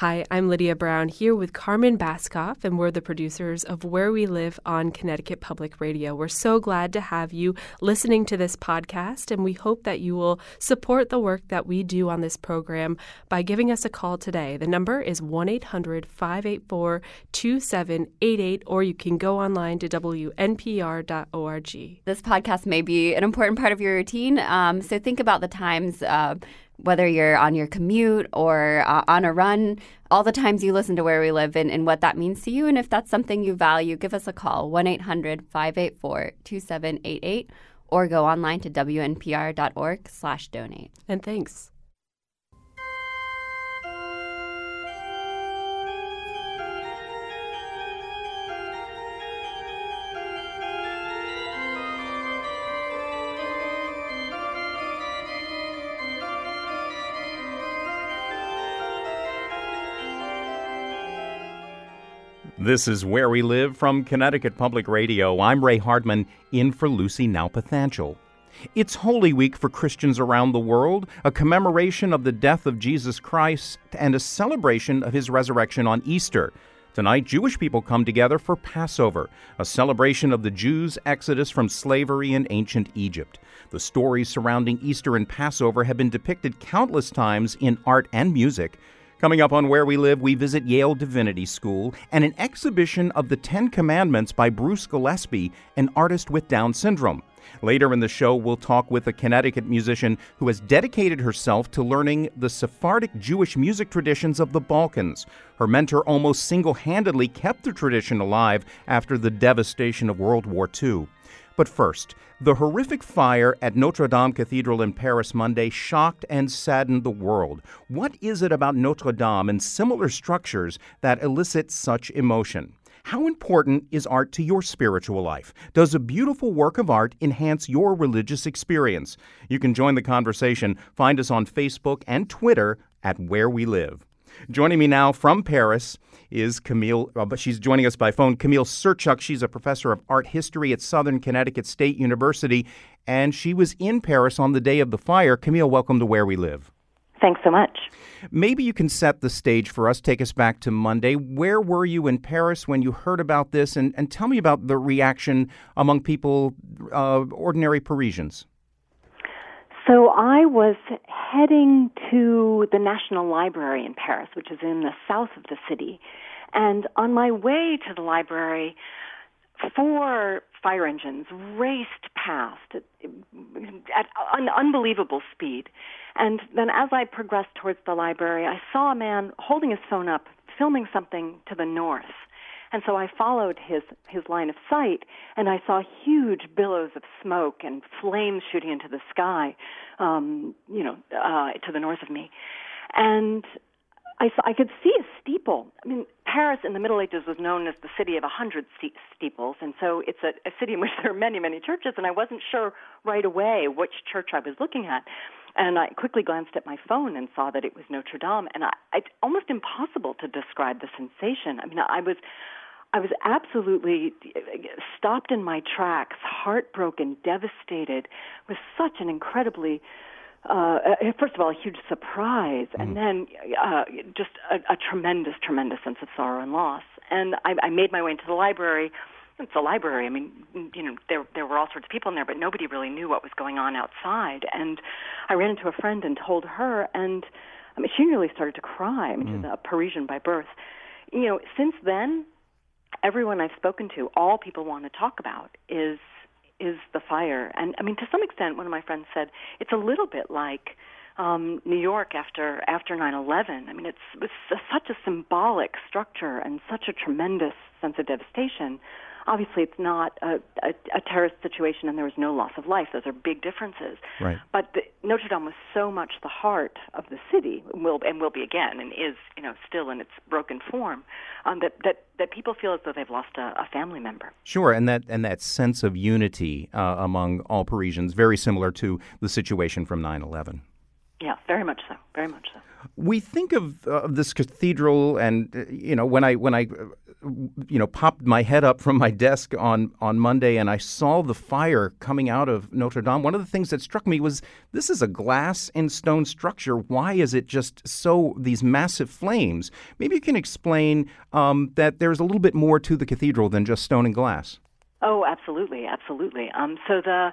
Hi, I'm Lydia Brown here with Carmen Baskauf, and we're the producers of Where We Live on Connecticut Public Radio. We're so glad to have you listening to this podcast, and we hope that you will support the work that we do on this program by giving us a call today. The number is 1 800 584 2788, or you can go online to WNPR.org. This podcast may be an important part of your routine, um, so think about the times. Uh, whether you're on your commute or uh, on a run, all the times you listen to Where We Live and, and what that means to you. And if that's something you value, give us a call 1 800 584 2788 or go online to wnpr.org slash donate. And thanks. This is Where We Live from Connecticut Public Radio. I'm Ray Hardman, in for Lucy Nalpathanchel. It's Holy Week for Christians around the world, a commemoration of the death of Jesus Christ and a celebration of his resurrection on Easter. Tonight, Jewish people come together for Passover, a celebration of the Jews' exodus from slavery in ancient Egypt. The stories surrounding Easter and Passover have been depicted countless times in art and music. Coming up on Where We Live, we visit Yale Divinity School and an exhibition of the Ten Commandments by Bruce Gillespie, an artist with Down syndrome. Later in the show, we'll talk with a Connecticut musician who has dedicated herself to learning the Sephardic Jewish music traditions of the Balkans. Her mentor almost single handedly kept the tradition alive after the devastation of World War II. But first, the horrific fire at Notre Dame Cathedral in Paris Monday shocked and saddened the world. What is it about Notre Dame and similar structures that elicit such emotion? How important is art to your spiritual life? Does a beautiful work of art enhance your religious experience? You can join the conversation. Find us on Facebook and Twitter at Where We Live. Joining me now from Paris is Camille, uh, but she's joining us by phone. Camille Serchuk, she's a professor of art history at Southern Connecticut State University, and she was in Paris on the day of the fire. Camille, welcome to Where We Live. Thanks so much. Maybe you can set the stage for us, take us back to Monday. Where were you in Paris when you heard about this? And, and tell me about the reaction among people, uh, ordinary Parisians. So I was heading to the National Library in Paris, which is in the south of the city. And on my way to the library, four fire engines raced past at, an unbelievable speed. And then as I progressed towards the library, I saw a man holding his phone up, filming something to the north. And so I followed his his line of sight, and I saw huge billows of smoke and flames shooting into the sky, um, you know, uh, to the north of me. And I saw, I could see a steeple. I mean, Paris in the Middle Ages was known as the city of a hundred steeples, and so it's a, a city in which there are many, many churches. And I wasn't sure right away which church I was looking at. And I quickly glanced at my phone and saw that it was Notre Dame. And I, it's almost impossible to describe the sensation. I mean, I was I was absolutely stopped in my tracks, heartbroken, devastated, with such an incredibly uh, first of all, a huge surprise, mm. and mm-hmm. then uh, just a, a tremendous, tremendous sense of sorrow and loss. And I, I made my way into the library. It's a library. I mean, you know, there there were all sorts of people in there, but nobody really knew what was going on outside. And I ran into a friend and told her, and I mean, she nearly started to cry. I mean, mm. she's a Parisian by birth. You know, since then, everyone I've spoken to, all people want to talk about is is the fire. And I mean, to some extent, one of my friends said it's a little bit like um, New York after after 9/11. I mean, it's, it's a, such a symbolic structure and such a tremendous sense of devastation. Obviously, it's not a, a, a terrorist situation, and there was no loss of life. Those are big differences. Right. But the, Notre Dame was so much the heart of the city, will and will be again, and is you know still in its broken form, um, that that that people feel as though they've lost a, a family member. Sure, and that and that sense of unity uh, among all Parisians, very similar to the situation from 9/11. Yeah, very much so. Very much so. We think of, uh, this cathedral, and uh, you know, when I when I you know popped my head up from my desk on on Monday and I saw the fire coming out of Notre Dame. One of the things that struck me was this is a glass and stone structure. Why is it just so these massive flames? Maybe you can explain um, that there's a little bit more to the cathedral than just stone and glass. Oh, absolutely, absolutely. Um, so the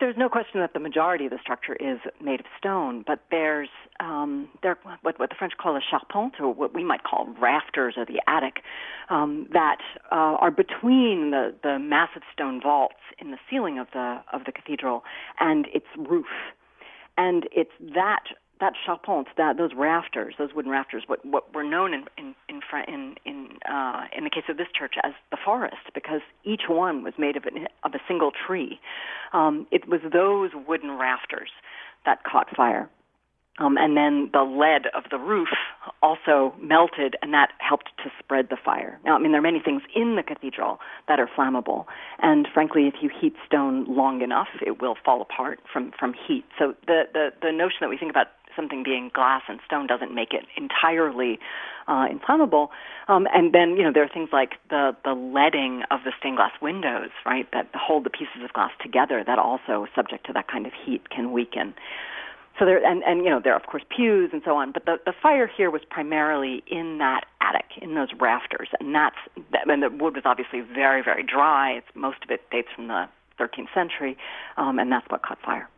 there's no question that the majority of the structure is made of stone, but there's um, there what, what the French call a charpente, or what we might call rafters or the attic, um, that uh, are between the, the massive stone vaults in the ceiling of the of the cathedral and its roof, and it's that that charpente, that those rafters, those wooden rafters, what what were known in in in in in, uh, in the case of this church as the forest, because each one was made of a, of a single tree. Um, it was those wooden rafters that caught fire. Um, and then the lead of the roof also melted, and that helped to spread the fire. Now, I mean, there are many things in the cathedral that are flammable, and frankly, if you heat stone long enough, it will fall apart from from heat. So the the the notion that we think about something being glass and stone doesn't make it entirely uh, inflammable. Um, and then you know there are things like the the leading of the stained glass windows, right, that hold the pieces of glass together. That also, subject to that kind of heat, can weaken. So there, and, and you know, there are of course pews and so on, but the, the fire here was primarily in that attic, in those rafters, and that's, and the wood was obviously very, very dry. It's, most of it dates from the 13th century, um, and that's what caught fire.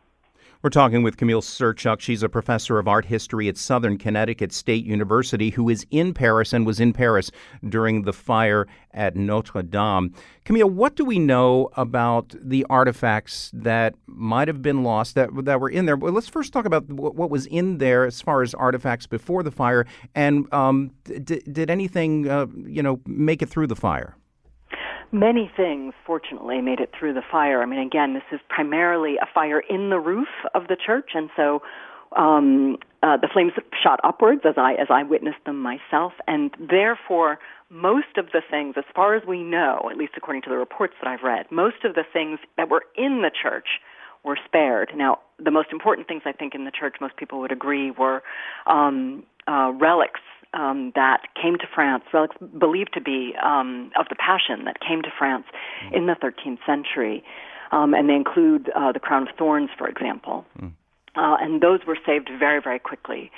We're talking with Camille Serchuk. She's a professor of art history at Southern Connecticut State University who is in Paris and was in Paris during the fire at Notre Dame. Camille, what do we know about the artifacts that might have been lost that, that were in there? Well, let's first talk about what was in there as far as artifacts before the fire, and um, d- did anything, uh, you know, make it through the fire? Many things, fortunately, made it through the fire. I mean, again, this is primarily a fire in the roof of the church, and so um, uh, the flames shot upwards as I as I witnessed them myself, and therefore most of the things, as far as we know, at least according to the reports that I've read, most of the things that were in the church were spared. Now, the most important things I think in the church, most people would agree, were um, uh, relics um, that came to France, relics believed to be um, of the Passion that came to France mm. in the 13th century, um, and they include uh, the crown of thorns, for example, mm. uh, and those were saved very, very quickly.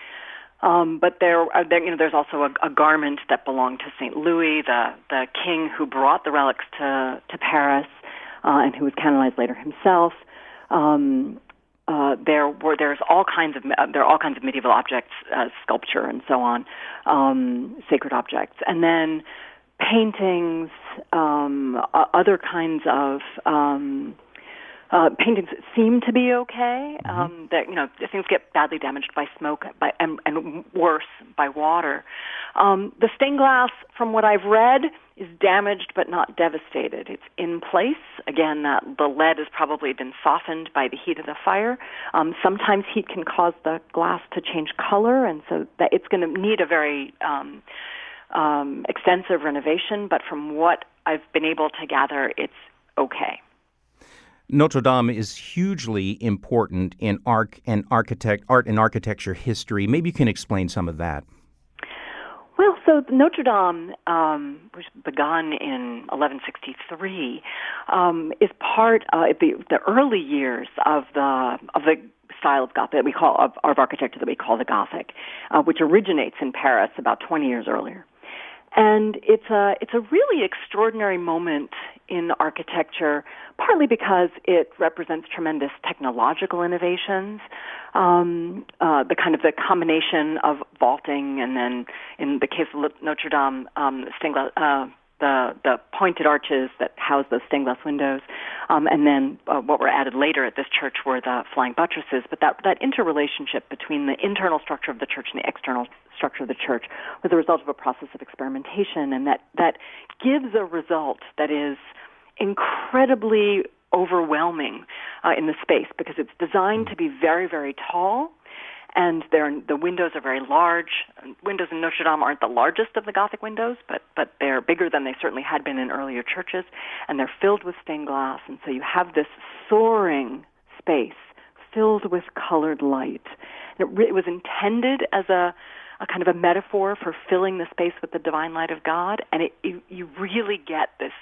Um, but there, uh, there, you know, there's also a, a garment that belonged to Saint Louis, the the king who brought the relics to to Paris, uh, and who was canonized later himself. Um, uh, there were there's all kinds of uh, there are all kinds of medieval objects, uh, sculpture and so on, um, sacred objects, and then paintings, um, uh, other kinds of um, uh, paintings seem to be okay. Mm-hmm. Um, that you know things get badly damaged by smoke, by and, and worse by water. Um, the stained glass, from what I've read, is damaged but not devastated. It's in place. Again, that the lead has probably been softened by the heat of the fire. Um, sometimes heat can cause the glass to change color, and so that it's going to need a very um, um, extensive renovation. But from what I've been able to gather, it's okay. Notre Dame is hugely important in and architect art and architecture history. Maybe you can explain some of that. Well, so Notre Dame, um, was begun in 1163, um, is part of the, the early years of the of the style of Gothic that we call of, of architecture that we call the Gothic, uh, which originates in Paris about 20 years earlier. And it's a it's a really extraordinary moment in architecture, partly because it represents tremendous technological innovations, um, uh, the kind of the combination of vaulting and then, in the case of Notre Dame, um, stained glass, uh, the the pointed arches that house those stained glass windows, um, and then uh, what were added later at this church were the flying buttresses. But that that interrelationship between the internal structure of the church and the external structure of the church was a result of a process of experimentation, and that that gives a result that is incredibly overwhelming uh, in the space because it's designed to be very, very tall and the windows are very large. Windows in Notre Dame aren't the largest of the Gothic windows, but but they're bigger than they certainly had been in earlier churches, and they're filled with stained glass, and so you have this soaring space filled with colored light. And it, re- it was intended as a a kind of a metaphor for filling the space with the divine light of God, and it, you, you really get this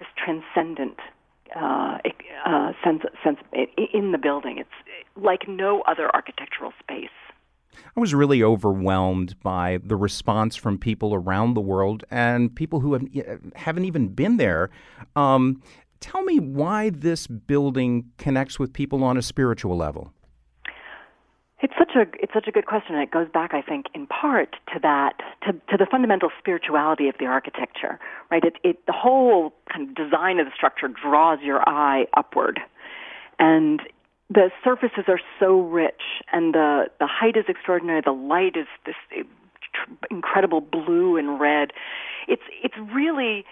this transcendent uh, uh, sense, sense in the building. It's like no other architectural space. I was really overwhelmed by the response from people around the world and people who have, haven't even been there. Um, tell me why this building connects with people on a spiritual level. It's such a it's such a good question, and it goes back, I think, in part to that to, to the fundamental spirituality of the architecture, right? It, it the whole kind of design of the structure draws your eye upward, and the surfaces are so rich, and the the height is extraordinary. The light is this eh, incredible blue and red. It's it's really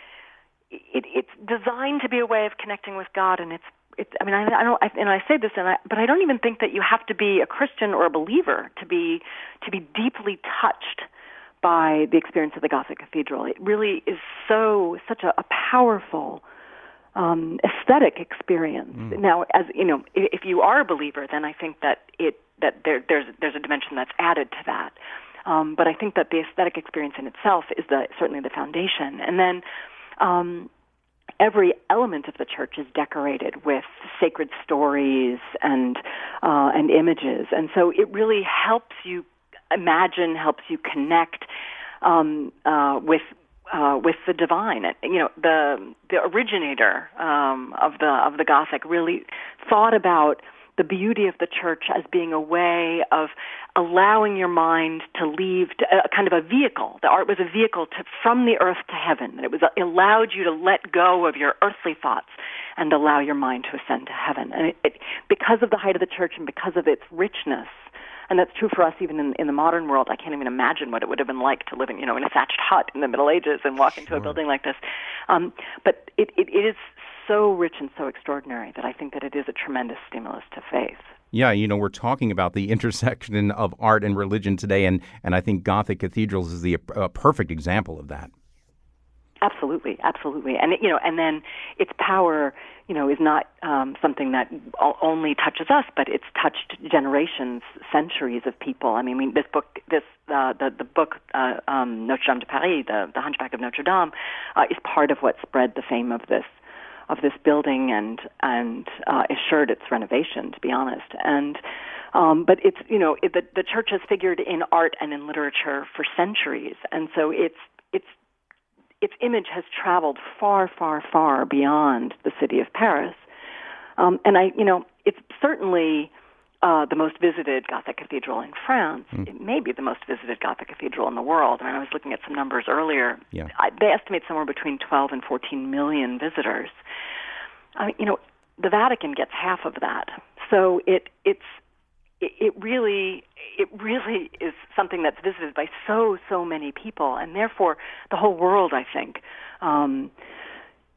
it, it's designed to be a way of connecting with God, and it's it's, I mean, I, I don't, I, and I say this, and I, but I don't even think that you have to be a Christian or a believer to be to be deeply touched by the experience of the Gothic Cathedral. It really is so such a, a powerful um, aesthetic experience. Mm. Now, as you know, if, if you are a believer, then I think that it that there, there's there's a dimension that's added to that. Um, but I think that the aesthetic experience in itself is the certainly the foundation, and then. Um, every element of the church is decorated with sacred stories and uh, and images, and so it really helps you imagine, helps you connect um, uh, with uh, with the divine. And you know, the the originator um, of the of the Gothic really thought about the beauty of the church as being a way of allowing your mind to leave to a kind of a vehicle. The art was a vehicle to, from the earth to heaven. And It was it allowed you to let go of your earthly thoughts and allow your mind to ascend to heaven. And it, it, because of the height of the church and because of its richness, and that's true for us even in, in the modern world. I can't even imagine what it would have been like to live in, you know, in a thatched hut in the Middle Ages and walk into a building like this. Um, but it, it, it is so rich and so extraordinary that I think that it is a tremendous stimulus to faith. Yeah, you know, we're talking about the intersection of art and religion today, and, and I think Gothic cathedrals is the uh, perfect example of that. Absolutely, absolutely, and you know, and then its power, you know, is not um, something that only touches us, but it's touched generations, centuries of people. I mean, this book, this uh, the the book uh, um, Notre Dame de Paris, the the Hunchback of Notre Dame, uh, is part of what spread the fame of this of this building and and uh, assured its renovation. To be honest, and um, but it's you know it, the the church has figured in art and in literature for centuries, and so its its its image has traveled far, far, far beyond the city of Paris. Um, and I, you know, it's certainly uh, the most visited Gothic cathedral in France. Mm. It may be the most visited Gothic cathedral in the world. I mean, I was looking at some numbers earlier. Yeah. I, they estimate somewhere between 12 and 14 million visitors. I mean, you know, the Vatican gets half of that. So it it's it really it really is something that's visited by so so many people, and therefore the whole world, I think, um,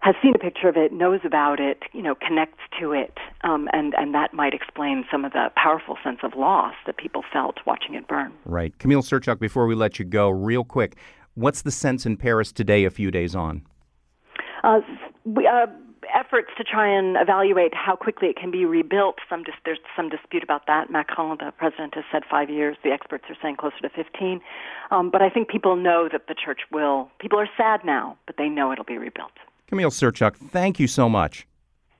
has seen a picture of it, knows about it, you know, connects to it, um, and and that might explain some of the powerful sense of loss that people felt watching it burn. Right, Camille Serchuk. Before we let you go, real quick, what's the sense in Paris today, a few days on? Uh, we, uh, efforts to try and evaluate how quickly it can be rebuilt. Some dis- there's some dispute about that. Macron, the president, has said five years. The experts are saying closer to 15. Um, but I think people know that the church will. People are sad now, but they know it'll be rebuilt. Camille Serchuk, thank you so much.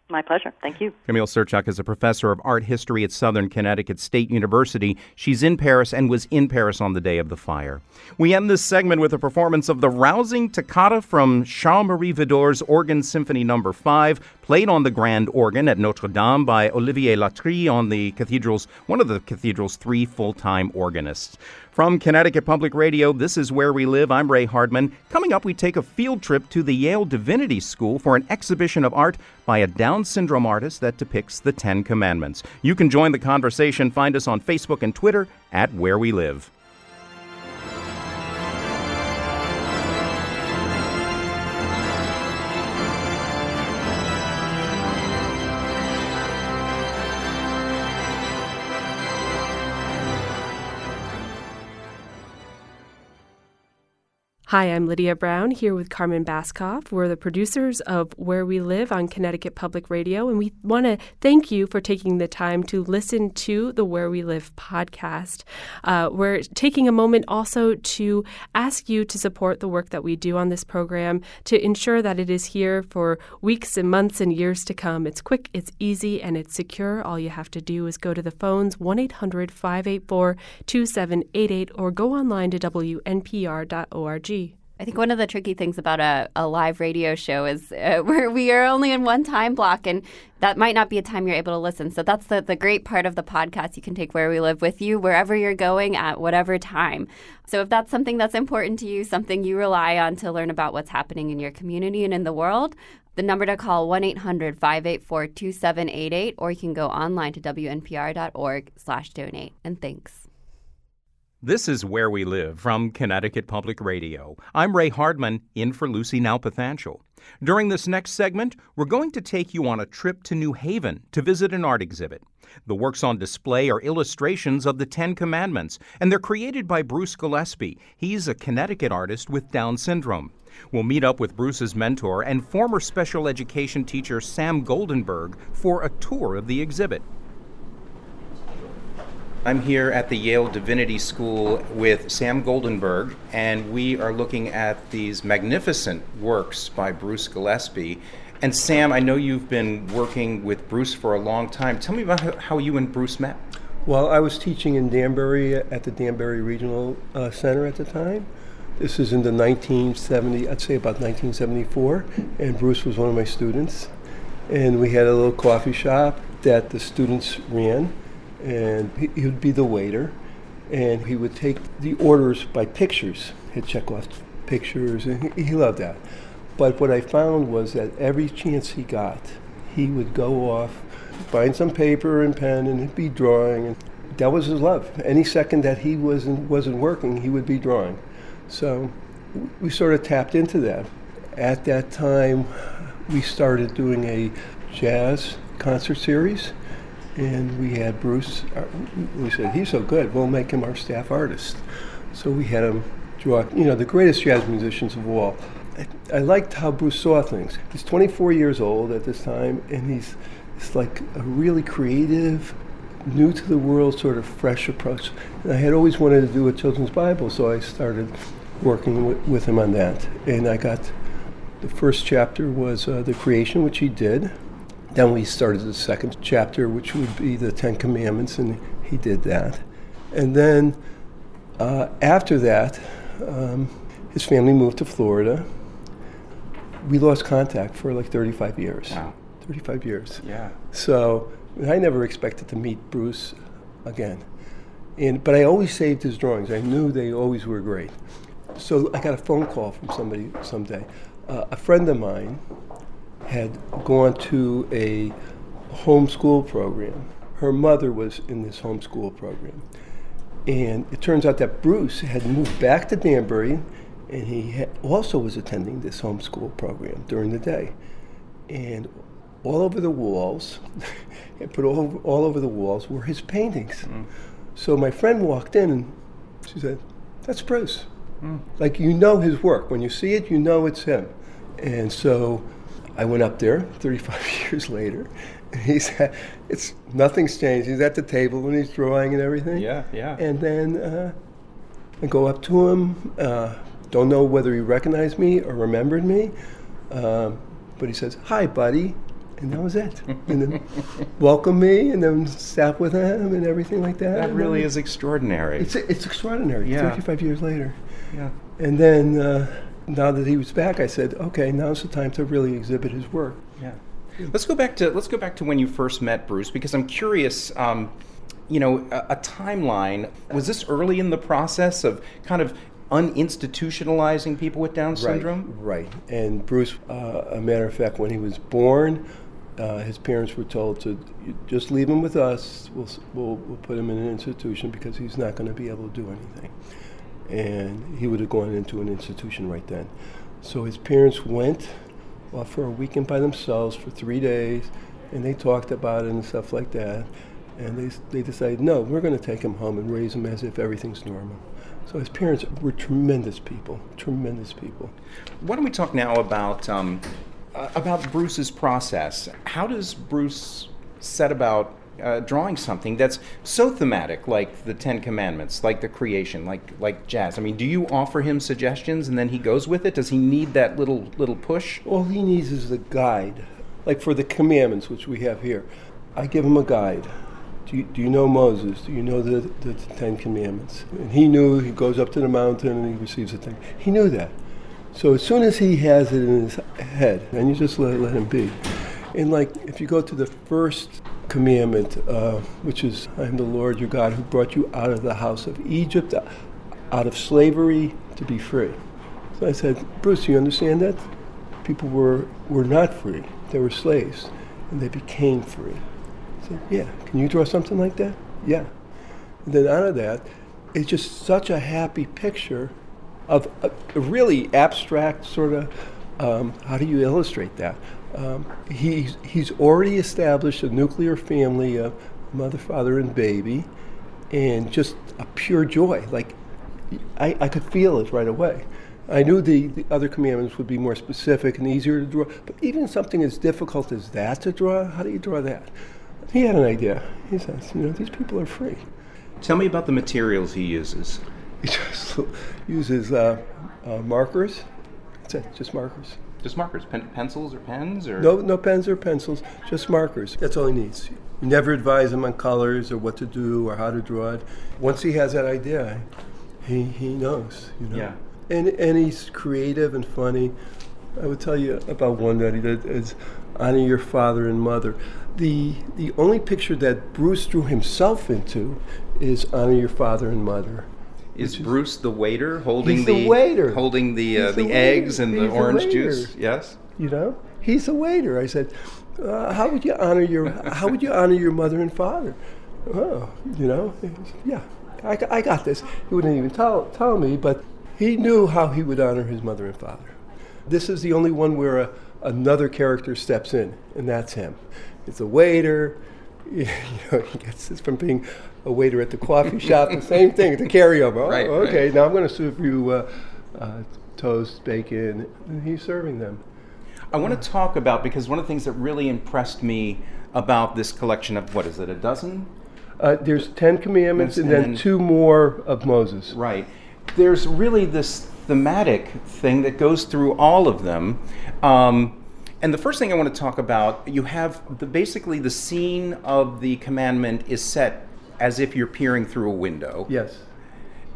My pleasure. Thank you. Camille Serchuk is a professor of art history at Southern Connecticut State University. She's in Paris and was in Paris on the day of the fire. We end this segment with a performance of the rousing toccata from Charles Marie Widor's Organ Symphony No. 5, played on the grand organ at Notre Dame by Olivier Latry on the cathedral's one of the cathedral's three full-time organists. From Connecticut Public Radio, this is Where We Live. I'm Ray Hardman. Coming up, we take a field trip to the Yale Divinity School for an exhibition of art by a Down syndrome artist that depicts the Ten Commandments. You can join the conversation. Find us on Facebook and Twitter at Where We Live. Hi, I'm Lydia Brown here with Carmen Baskauf. We're the producers of Where We Live on Connecticut Public Radio, and we want to thank you for taking the time to listen to the Where We Live podcast. Uh, we're taking a moment also to ask you to support the work that we do on this program to ensure that it is here for weeks and months and years to come. It's quick, it's easy, and it's secure. All you have to do is go to the phones 1 800 584 2788 or go online to WNPR.org. I think one of the tricky things about a, a live radio show is uh, where we are only in one time block, and that might not be a time you're able to listen. So that's the, the great part of the podcast. You can take Where We Live with you wherever you're going at whatever time. So if that's something that's important to you, something you rely on to learn about what's happening in your community and in the world, the number to call 1-800-584-2788 or you can go online to wnpr.org slash donate. And thanks. This is Where We Live from Connecticut Public Radio. I'm Ray Hardman, in for Lucy Nalpathanchel. During this next segment, we're going to take you on a trip to New Haven to visit an art exhibit. The works on display are illustrations of the Ten Commandments, and they're created by Bruce Gillespie. He's a Connecticut artist with Down syndrome. We'll meet up with Bruce's mentor and former special education teacher Sam Goldenberg for a tour of the exhibit. I'm here at the Yale Divinity School with Sam Goldenberg, and we are looking at these magnificent works by Bruce Gillespie. And Sam, I know you've been working with Bruce for a long time. Tell me about how you and Bruce met. Well, I was teaching in Danbury at the Danbury Regional uh, Center at the time. This is in the 1970, I'd say about 1974, and Bruce was one of my students. And we had a little coffee shop that the students ran and he, he would be the waiter, and he would take the orders by pictures. He'd check off pictures, and he, he loved that. But what I found was that every chance he got, he would go off, find some paper and pen, and he'd be drawing. And that was his love. Any second that he wasn't wasn't working, he would be drawing. So we sort of tapped into that. At that time, we started doing a jazz concert series and we had Bruce. Uh, we said he's so good, we'll make him our staff artist. So we had him draw, you know, the greatest jazz musicians of all. I, I liked how Bruce saw things. He's 24 years old at this time, and he's it's like a really creative, new to the world, sort of fresh approach. And I had always wanted to do a children's Bible, so I started working with, with him on that. And I got the first chapter was uh, the creation, which he did. Then we started the second chapter, which would be the Ten Commandments, and he did that. And then uh, after that, um, his family moved to Florida. We lost contact for like 35 years. Wow. 35 years. Yeah. So I never expected to meet Bruce again. And, but I always saved his drawings. I knew they always were great. So I got a phone call from somebody someday. Uh, a friend of mine had gone to a homeschool program. Her mother was in this homeschool program. And it turns out that Bruce had moved back to Danbury and he also was attending this homeschool program during the day. And all over the walls, and put all, all over the walls were his paintings. Mm. So my friend walked in and she said, That's Bruce. Mm. Like you know his work. When you see it, you know it's him. And so I went up there 35 years later. And he's it's nothing's changed. He's at the table and he's drawing and everything. Yeah, yeah. And then uh, I go up to him. Uh, don't know whether he recognized me or remembered me, um, but he says, "Hi, buddy," and that was it. and then welcome me, and then sat with him and everything like that. That really is extraordinary. It's it's extraordinary. Yeah. 35 years later. Yeah. And then. Now that he was back, I said, okay, now's the time to really exhibit his work. Yeah. Let's go back to let's go back to when you first met Bruce because I'm curious. Um, you know, a, a, timeline. Was this early in the process of kind of uninstitutionalizing people with Down syndrome? Right. right. And Bruce, uh, a matter of fact, when he was born, uh, his parents were told to just leave him with us. We'll, we'll, we'll put him in an institution because he's not going to be able to do anything and he would have gone into an institution right then. So his parents went well, for a weekend by themselves for three days, and they talked about it and stuff like that. And they, they decided, no, we're going to take him home and raise him as if everything's normal. So his parents were tremendous people, tremendous people. Why don't we talk now about um, uh, about Bruce's process? How does Bruce set about uh, drawing something that's so thematic, like the Ten Commandments, like the creation, like like jazz? I mean, do you offer him suggestions and then he goes with it? Does he need that little little push? All he needs is the guide. Like for the commandments, which we have here, I give him a guide. Do you, do you know Moses? Do you know the, the Ten Commandments? And he knew he goes up to the mountain and he receives the thing. He knew that. So as soon as he has it in his head, and you just let, let him be. And like if you go to the first commandment, uh, which is, I am the Lord your God who brought you out of the house of Egypt, out of slavery to be free. So I said, Bruce, you understand that? People were, were not free, they were slaves, and they became free. I said, Yeah, can you draw something like that? Yeah. And then out of that, it's just such a happy picture of a, a really abstract sort of um, how do you illustrate that? Um, he's, he's already established a nuclear family of mother, father, and baby, and just a pure joy. Like, I, I could feel it right away. I knew the, the other commandments would be more specific and easier to draw, but even something as difficult as that to draw, how do you draw that? He had an idea. He says, you know, these people are free. Tell me about the materials he uses. He just uses uh, uh, markers. That's it, just markers. Just markers, Pen- pencils or pens, or No, no pens or pencils, just markers. That's all he needs. You never advise him on colors or what to do or how to draw it. Once he has that idea, he, he knows, you know. Yeah. And, and he's creative and funny. I would tell you about one that he did is honor your father and mother. The the only picture that Bruce drew himself into is honor your father and mother. Is Bruce the waiter holding He's the waiter. holding the uh, the, the eggs and the He's the orange juice? Yes. You know, he's a waiter. I said, uh, how would you honor your how would you honor your mother and father? Oh, you know, yeah, I, got- I got this. He wouldn't even tell tell me, but he knew how he would honor his mother and father. This is the only one where a, another character steps in, and that's him. It's a waiter. You know, he gets this from being a waiter at the coffee shop. The same thing, the carryover. Oh, okay, right. now I'm going to serve you uh, uh, toast, bacon, and he's serving them. I want to talk about because one of the things that really impressed me about this collection of what is it, a dozen? Uh, there's Ten Commandments and, And then then- two more of Moses. Right. There's really this thematic thing that goes through all of them. Um, and the first thing I want to talk about, you have the, basically the scene of the commandment is set as if you're peering through a window. Yes.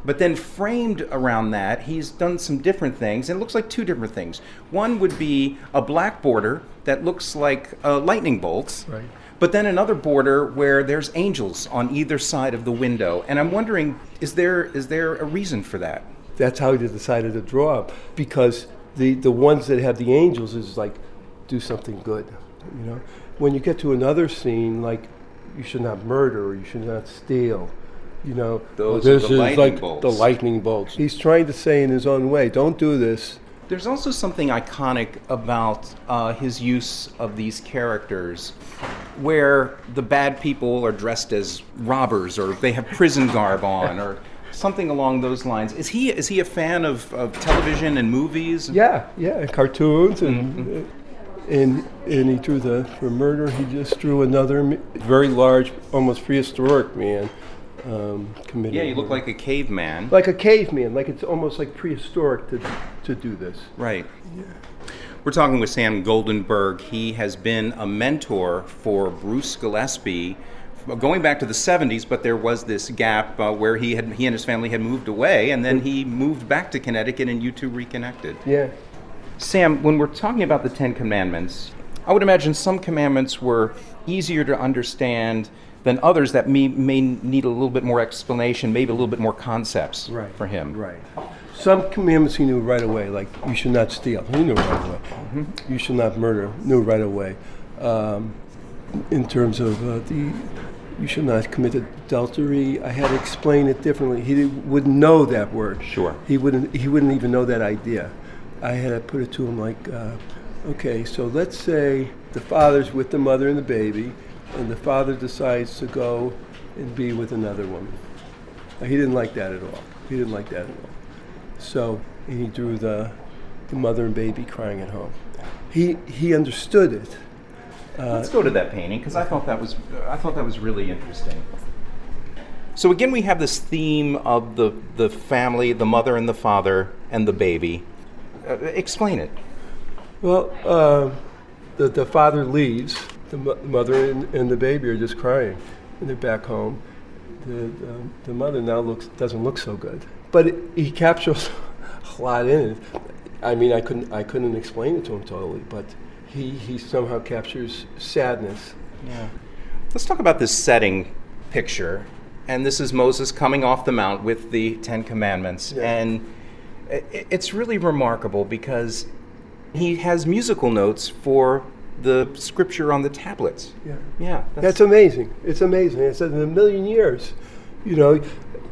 But then framed around that, he's done some different things, and it looks like two different things. One would be a black border that looks like uh, lightning bolts. Right. But then another border where there's angels on either side of the window, and I'm wondering, is there is there a reason for that? That's how he decided to draw them because the the ones that have the angels is like do something good, you know. When you get to another scene like you should not murder or you should not steal, you know. Those are this the is lightning like bolts. the lightning bolts. He's trying to say in his own way, don't do this. There's also something iconic about uh, his use of these characters, where the bad people are dressed as robbers or they have prison garb on or something along those lines. Is he is he a fan of, of television and movies? Yeah, yeah, and cartoons and and and he drew the for murder. He just drew another very large, almost prehistoric man um, committing. Yeah, you look like a caveman. like a caveman. Like it's almost like prehistoric to to do this. Right. Yeah. We're talking with Sam Goldenberg. He has been a mentor for Bruce Gillespie going back to the 70s, but there was this gap uh, where he had he and his family had moved away, and then he moved back to Connecticut, and you two reconnected. Yeah. Sam, when we're talking about the Ten Commandments, I would imagine some commandments were easier to understand than others that may, may need a little bit more explanation, maybe a little bit more concepts for him. Right. Some commandments he knew right away, like you should not steal. He knew right away. Mm-hmm. You should not murder. Knew right away. Um, in terms of uh, the, you should not commit adultery. I had to explain it differently. He wouldn't know that word. Sure. He wouldn't. He wouldn't even know that idea. I had to put it to him like, uh, okay, so let's say the father's with the mother and the baby, and the father decides to go and be with another woman. Now, he didn't like that at all. He didn't like that at all. So he drew the, the mother and baby crying at home. He he understood it. Uh, Let's go to that painting because I thought that was I thought that was really interesting. So again, we have this theme of the the family, the mother and the father, and the baby. Uh, explain it. Well, uh, the the father leaves. The mother and, and, the baby are just crying, and they're back home. The, the, the mother now looks doesn't look so good, but it, he captures a lot in it. I mean, I couldn't I couldn't explain it to him totally, but he he somehow captures sadness. Yeah. Let's talk about this setting picture. And this is Moses coming off the mount with the Ten Commandments, yeah. and it's really remarkable because he has musical notes for the scripture on the tablets. Yeah, yeah, that's, that's amazing. It's amazing. It's in a million years, you know,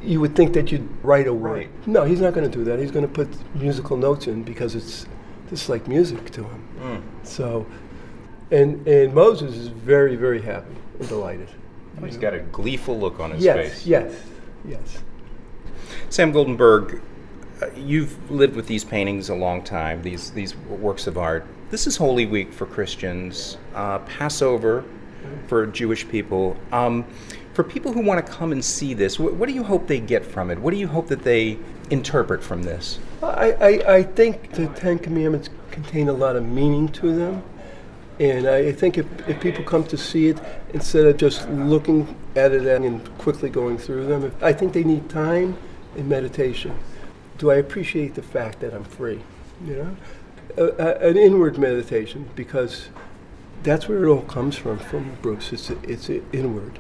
you would think that you'd write a word. Right. No, he's not going to do that. He's going to put musical notes in because it's just like music to him. Mm. So, and and Moses is very very happy and delighted. He's know? got a gleeful look on his yes, face. Yes, yes, yes. Sam Goldenberg, you've lived with these paintings a long time. These these works of art. This is Holy Week for Christians. Uh, Passover for Jewish people. Um, for people who want to come and see this, what, what, do you hope they get from it? What do you hope that they interpret from this? I, I, I think the Ten Commandments contain a lot of meaning to them. And I think if, if people come to see it, instead of just looking at it and quickly going through them, I think they need time and meditation. Do I appreciate the fact that I'm free? You know, a, a, an inward meditation because that's where it all comes from. From Bruce, it's it's inward.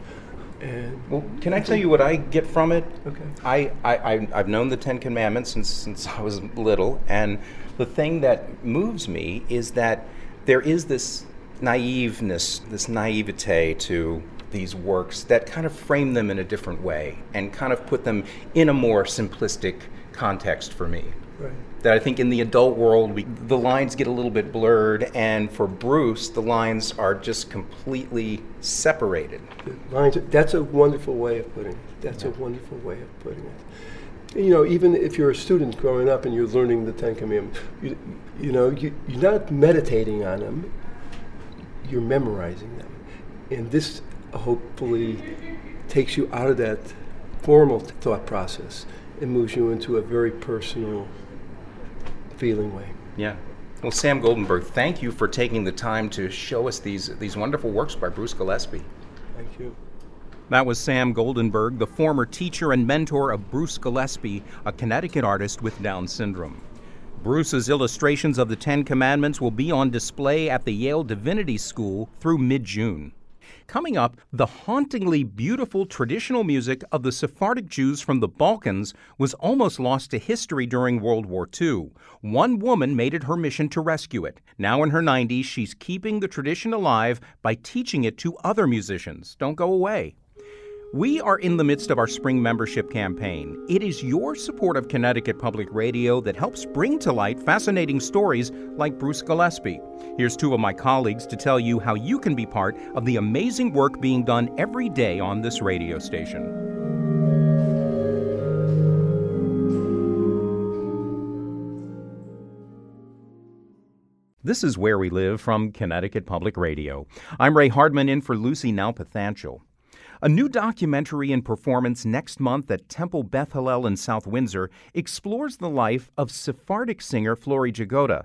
And well, can I tell you what I get from it? Okay. I, I, I've known the Ten Commandments since, since I was little, and the thing that moves me is that there is this naiveness, this naivete to these works that kind of frame them in a different way and kind of put them in a more simplistic context for me. Right. That I think in the adult world, we, the lines get a little bit blurred, and for Bruce, the lines are just completely separated. The lines, that's a wonderful way of putting it. That's yeah. a wonderful way of putting it. You know, even if you're a student growing up and you're learning the Ten Commandments, you, you know, you, you're not meditating on them, you're memorizing them. And this hopefully takes you out of that formal thought process and moves you into a very personal feeling way. Yeah. Well, Sam Goldenberg, thank you for taking the time to show us these these wonderful works by Bruce Gillespie. Thank you. That was Sam Goldenberg, the former teacher and mentor of Bruce Gillespie, a Connecticut artist with Down syndrome. Bruce's illustrations of the Ten Commandments will be on display at the Yale Divinity School through mid June. Coming up, the hauntingly beautiful traditional music of the Sephardic Jews from the Balkans was almost lost to history during World War II. One woman made it her mission to rescue it. Now in her 90s, she's keeping the tradition alive by teaching it to other musicians. Don't go away. We are in the midst of our spring membership campaign. It is your support of Connecticut Public Radio that helps bring to light fascinating stories like Bruce Gillespie. Here's two of my colleagues to tell you how you can be part of the amazing work being done every day on this radio station. This is Where We Live from Connecticut Public Radio. I'm Ray Hardman in for Lucy Nalpathanchel. A new documentary and performance next month at Temple Beth Hillel in South Windsor explores the life of Sephardic singer Flory Jagoda.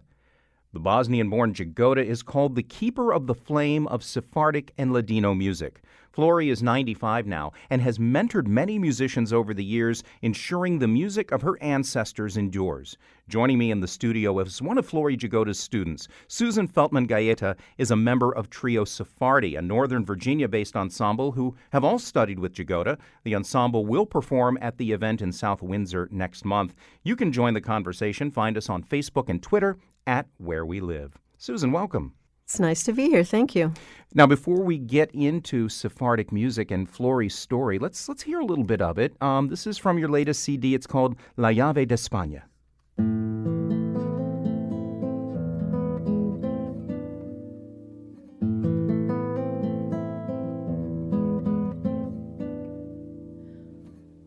The Bosnian born Jagoda is called the keeper of the flame of Sephardic and Ladino music. Flory is 95 now and has mentored many musicians over the years, ensuring the music of her ancestors endures. Joining me in the studio is one of Flory Jagoda's students. Susan Feltman Gaeta is a member of Trio Sephardi, a Northern Virginia based ensemble who have all studied with Jagoda. The ensemble will perform at the event in South Windsor next month. You can join the conversation. Find us on Facebook and Twitter at Where We Live. Susan, welcome. It's nice to be here. Thank you. Now, before we get into Sephardic music and Flory's story, let's let's hear a little bit of it. Um, this is from your latest CD. It's called La Llave de España.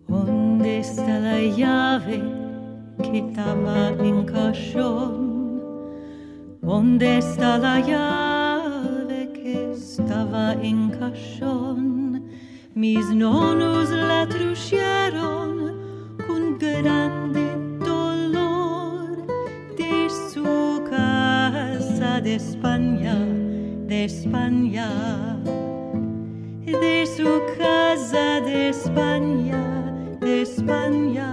Onde está la llave que estaba en cajón? ¿Dónde está la llave que estaba en cajón? Mis nonos la trujeron con grande dolor de su casa de España, de España, de su casa de España, de España.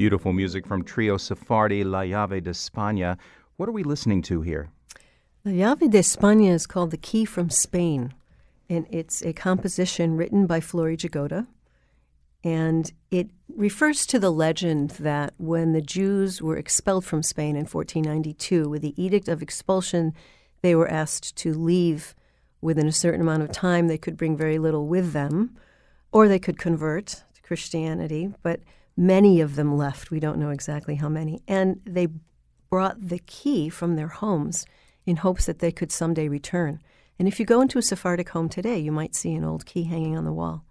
Beautiful music from Trio Sephardi La Llave de España. What are we listening to here? La llave de España is called The Key from Spain, and it's a composition written by Flory Jagoda. And it refers to the legend that when the Jews were expelled from Spain in 1492, with the Edict of Expulsion, they were asked to leave within a certain amount of time. They could bring very little with them, or they could convert to Christianity, but many of them left. We don't know exactly how many. And they brought the key from their homes in hopes that they could someday return. And if you go into a Sephardic home today, you might see an old key hanging on the wall.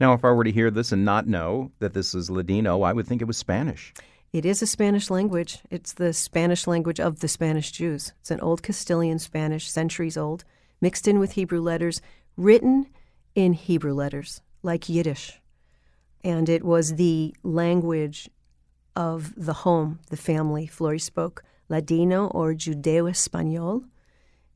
Now, if I were to hear this and not know that this is Ladino, I would think it was Spanish. It is a Spanish language. It's the Spanish language of the Spanish Jews. It's an old Castilian Spanish, centuries old, mixed in with Hebrew letters, written in Hebrew letters, like Yiddish. And it was the language of the home, the family. Flory spoke Ladino or Judeo Espanol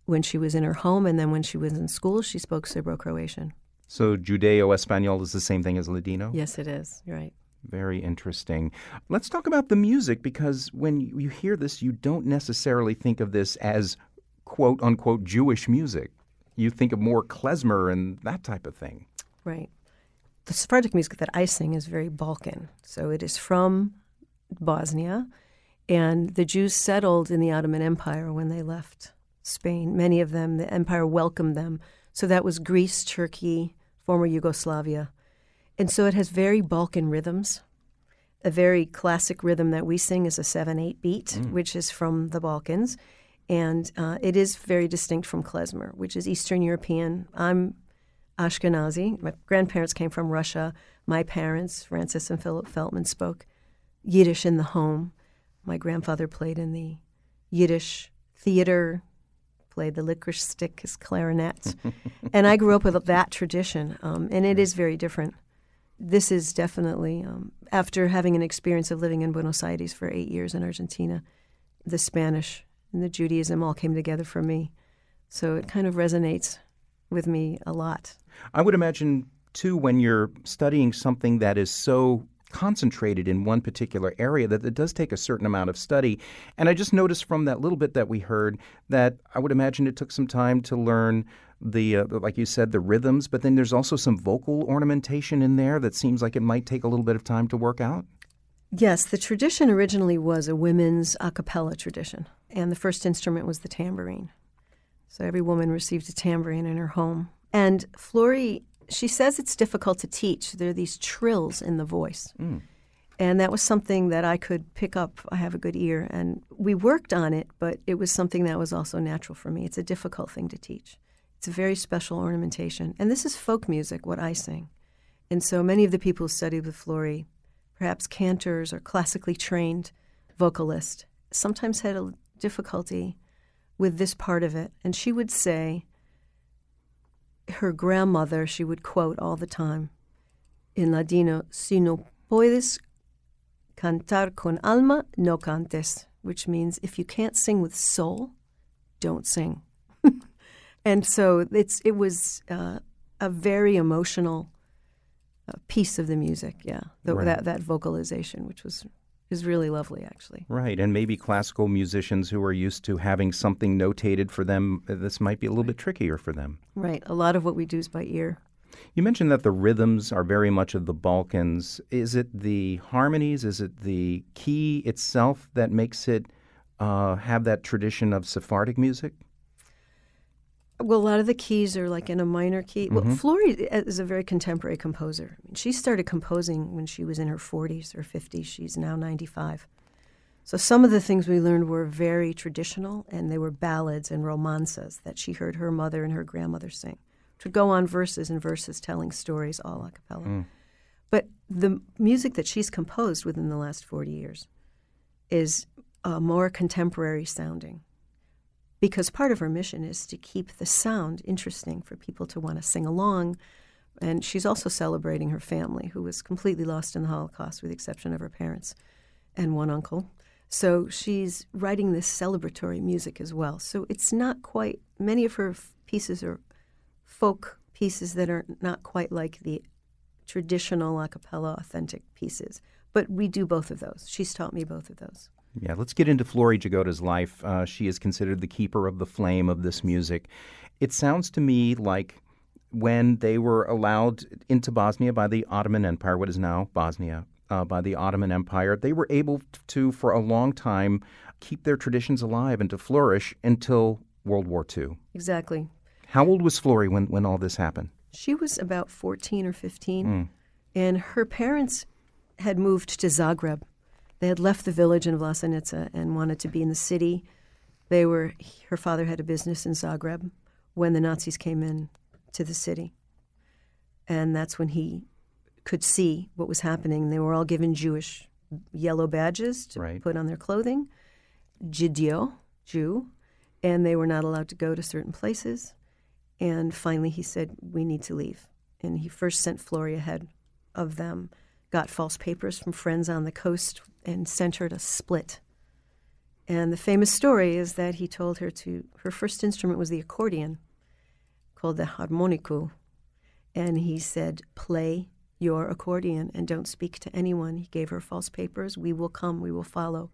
when she was in her home, and then when she was in school, she spoke Serbo Croatian. So Judeo Espanol is the same thing as Ladino? Yes, it is. Right. Very interesting. Let's talk about the music because when you hear this, you don't necessarily think of this as quote unquote Jewish music. You think of more klezmer and that type of thing. Right. The Sephardic music that I sing is very Balkan. So it is from Bosnia, and the Jews settled in the Ottoman Empire when they left Spain. Many of them, the empire welcomed them. So that was Greece, Turkey, former Yugoslavia. And so it has very Balkan rhythms. A very classic rhythm that we sing is a 7 8 beat, which is from the Balkans. And uh, it is very distinct from klezmer, which is Eastern European. I'm Ashkenazi. My grandparents came from Russia. My parents, Francis and Philip Feltman, spoke Yiddish in the home. My grandfather played in the Yiddish theater, played the licorice stick, his clarinet. and I grew up with that tradition, um, and it is very different. This is definitely, um, after having an experience of living in Buenos Aires for eight years in Argentina, the Spanish and the Judaism all came together for me. So it kind of resonates with me a lot. I would imagine, too, when you're studying something that is so concentrated in one particular area that it does take a certain amount of study. And I just noticed from that little bit that we heard that I would imagine it took some time to learn the, uh, like you said, the rhythms, but then there's also some vocal ornamentation in there that seems like it might take a little bit of time to work out. Yes, the tradition originally was a women's a cappella tradition, and the first instrument was the tambourine. So every woman received a tambourine in her home. And Flory, she says it's difficult to teach. There are these trills in the voice. Mm. And that was something that I could pick up. I have a good ear. And we worked on it, but it was something that was also natural for me. It's a difficult thing to teach. It's a very special ornamentation. And this is folk music, what I sing. And so many of the people who studied with Flory, perhaps cantors or classically trained vocalists, sometimes had a difficulty with this part of it. And she would say, her grandmother, she would quote all the time in Ladino, si no puedes cantar con alma, no cantes, which means if you can't sing with soul, don't sing. and so it's it was uh, a very emotional uh, piece of the music, yeah, the, Right. that that vocalization, which was is really lovely, actually. Right, and maybe classical musicians who are used to having something notated for them, uh, this might be a little bit trickier for them. Right, a lot of what we do is by ear. You mentioned that the rhythms are very much of the Balkans. Is it the harmonies? Is it the key itself that makes it uh, have that tradition of Sephardic music? Well, a lot of the keys are like in a minor key. Well, Mhm. Flory is a very contemporary composer. I mean, she started composing when she was in her 40s or 50s. She's now 95. So some of the things we learned were very traditional, and they were ballads and romances that she heard her mother and her grandmother sing, which would go on verses and verses telling stories all a cappella. Mm. But the music that she's composed within the last 40 years is uh, more contemporary sounding because part of her mission is to keep the sound interesting for people to want to sing along. And she's also celebrating her family, who was completely lost in the Holocaust, with the exception of her parents and one uncle. So she's writing this celebratory music as well. So it's not quite, many of her f- pieces are folk pieces that are not quite like the traditional a cappella authentic pieces. But we do both of those. She's taught me both of those. Yeah, let's get into Flory Jagoda's life. Uh, she is considered the keeper of the flame of this music. It sounds to me like when they were allowed into Bosnia by the Ottoman Empire, what is now Bosnia, uh, by the Ottoman Empire, they were able to, for a long time, keep their traditions alive and to flourish until World War II. Exactly. How old was Flory when, when all this happened? She was about 14 or 15, Mm. and her parents had moved to Zagreb. They had left the village in Vlasenica and wanted to be in the city. They were her father had a business in Zagreb when the Nazis came in to the city. And that's when he could see what was happening. They were all given Jewish yellow badges to Right. put on their clothing. Jidio, Jew, and they were not allowed to go to certain places. And finally, he said, We need to leave. And he first sent Flory ahead of them, got false papers from friends on the coast, and sent her to Split. And the famous story is that he told her to, her first instrument was the accordion, called the harmoniku. And he said, Play your accordion and don't speak to anyone. He gave her false papers. We will come, we will follow.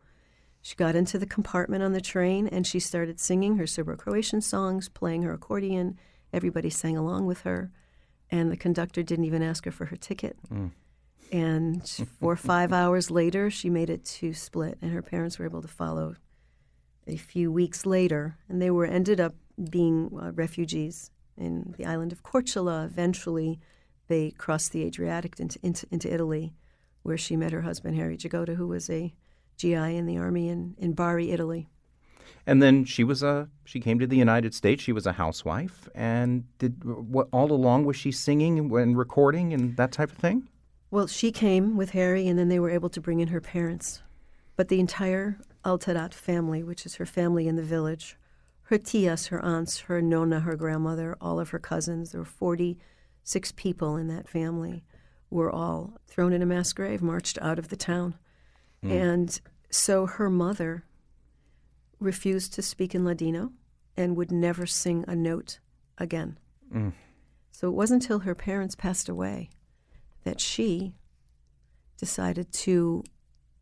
She got into the compartment on the train and she started singing her Serbo Croatian songs, playing her accordion. Everybody sang along with her. And the conductor didn't even ask her for her ticket. Mm. And four or five hours later, she made it to Split, and her parents were able to follow a few weeks later. And they were ended up being uh, refugees in the island of Korčula. Eventually, they crossed the Adriatic into, into, into Italy, where she met her husband, Harry Jagoda, who was a GI in the army in, in Bari, Italy. And then she was a she came to the United States. She was a housewife, and did what all along was she singing and recording and that type of thing. Well, she came with Harry, and then they were able to bring in her parents. But the entire Altarac family, which is her family in the village, her tias, her aunts, her nona, her grandmother, all of her cousins, there were 46 people in that family, were all thrown in a mass grave, marched out of the town. Mm. And so her mother refused to speak in Ladino and would never sing a note again. Mm. So it wasn't until her parents passed away that she decided to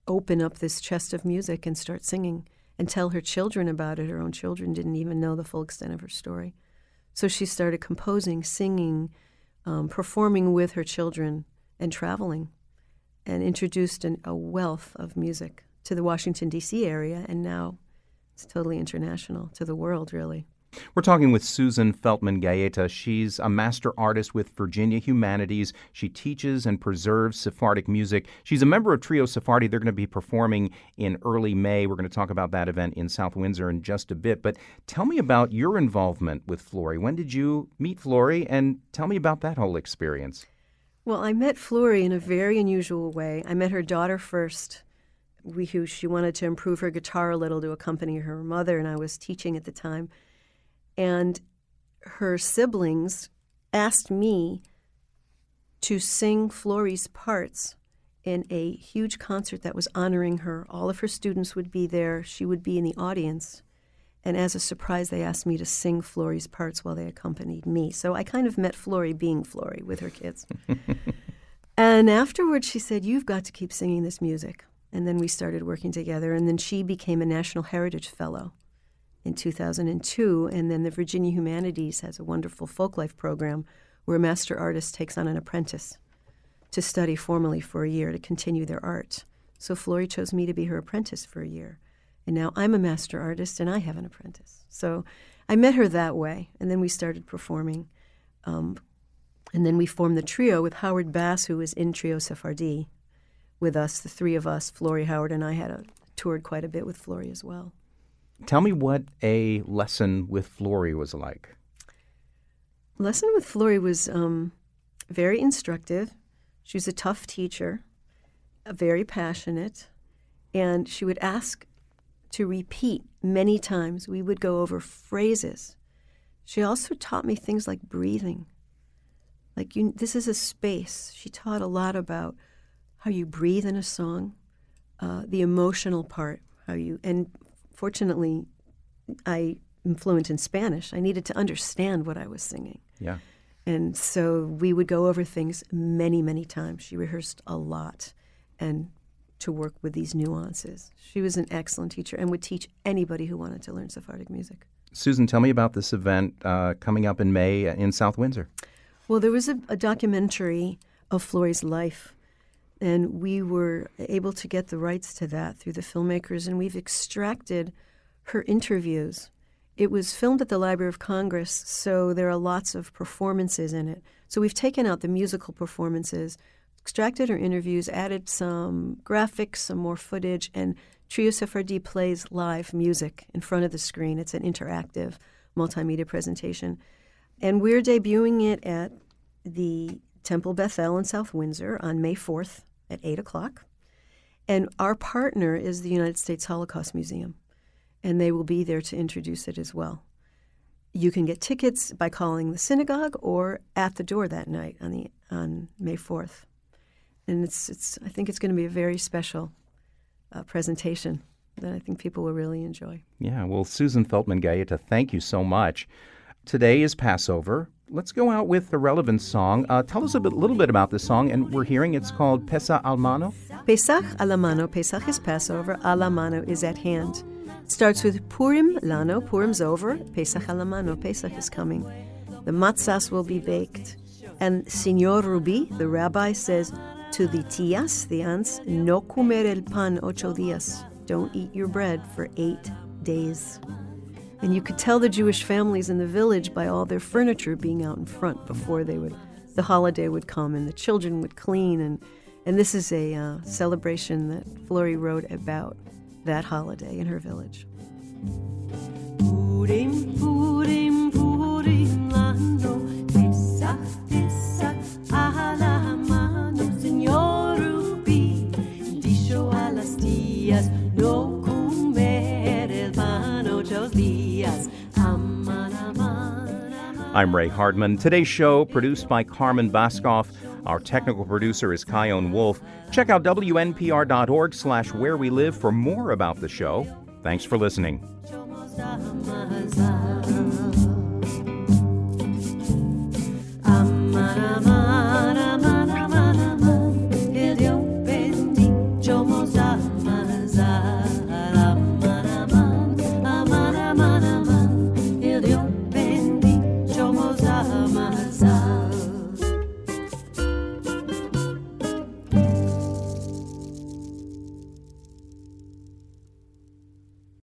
open up this chest of music and start singing and tell her children about it. Her own children didn't even know the full extent of her story. So she started composing, singing, um, performing with her children, and traveling, and introduced an, a wealth of music to the Washington, D.C. area, and now it's totally international to the world, really. We're talking with Susan Feltman Gaeta. She's a master artist with Virginia Humanities. She teaches and preserves Sephardic music. She's a member of Trio Sephardi. They're going to be performing in early May. We're going to talk about that event in South Windsor in just a bit. But tell me about your involvement with Flory. When did you meet Flory? And tell me about that whole experience. Well, I met Flory in a very unusual way. I met her daughter first. We, who she wanted to improve her guitar a little to accompany her mother, and I was teaching at the time. And her siblings asked me to sing Flory's parts in a huge concert that was honoring her. All of her students would be there. She would be in the audience. And as a surprise, they asked me to sing Flory's parts while they accompanied me. So I kind of met Flory being Flory with her kids. and afterwards, she said, You've got to keep singing this music. And then we started working together. And then she became a National Heritage Fellow in 2002. And then the Virginia Humanities has a wonderful folklife program where a master artist takes on an apprentice to study formally for a year to continue their art. So Flory chose me to be her apprentice for a year. And now I'm a master artist and I have an apprentice. So I met her that way. And then we started performing. Um, and then we formed the trio with Howard Bass, who was in Trio Sephardi with us, the three of us. Flory Howard and I had a, toured quite a bit with Flory as well. Tell me what a lesson with Flory was like. Lesson with Flory was um, very instructive. She was a tough teacher, very passionate, and she would ask to repeat many times. We would go over phrases. She also taught me things like breathing. Like you, this is a space. She taught a lot about how you breathe in a song, uh, the emotional part, how you, and fortunately, I am fluent in Spanish. I needed to understand what I was singing. Yeah. And so we would go over things many, many times. She rehearsed a lot and to work with these nuances. She was an excellent teacher and would teach anybody who wanted to learn Sephardic music. Susan, tell me about this event uh, coming up in May in South Windsor. Well, there was a, a documentary of Flory's life, and we were able to get the rights to that through the filmmakers, and we've extracted her interviews. It was filmed at the Library of Congress, so there are lots of performances in it. So we've taken out the musical performances, extracted her interviews, added some graphics, some more footage, and Trio Sephardi plays live music in front of the screen. It's an interactive multimedia presentation. And we're debuting it at the Temple Beth Hillel in South Windsor on May 4th at 8 o'clock. And our partner is the United States Holocaust Museum, and they will be there to introduce it as well. You can get tickets by calling the synagogue or at the door that night on the on May 4th. And it's it's I think it's going to be a very special uh, presentation that I think people will really enjoy. Yeah, well, Susan Feltman Gaeta, thank you so much. Today is Passover. Let's go out with the relevant song. Uh, tell us a bit, little bit about this song, and we're hearing it's called Pesach Al Mano. Pesach Alamano, Pesach is Passover, Alamano is at hand. Starts with Purim Lano, Purim's over, Pesach Alamano, Pesach is coming. The matzahs will be baked. And Signor Rubi, the rabbi, says to the tias, the aunts, no comer el pan ocho días. Don't eat your bread for eight days. And you could tell the Jewish families in the village by all their furniture being out in front before they would, the holiday would come and the children would clean. And, and this is a uh, celebration that Flory wrote about that holiday in her village. Purim, Purim, Purim, I'm Ray Hardman. Today's show produced by Carmen Baskauf. Our technical producer is Chion Wolf. Check out wnpr.org slash where we live for more about the show. Thanks for listening. Amar, amar, amar.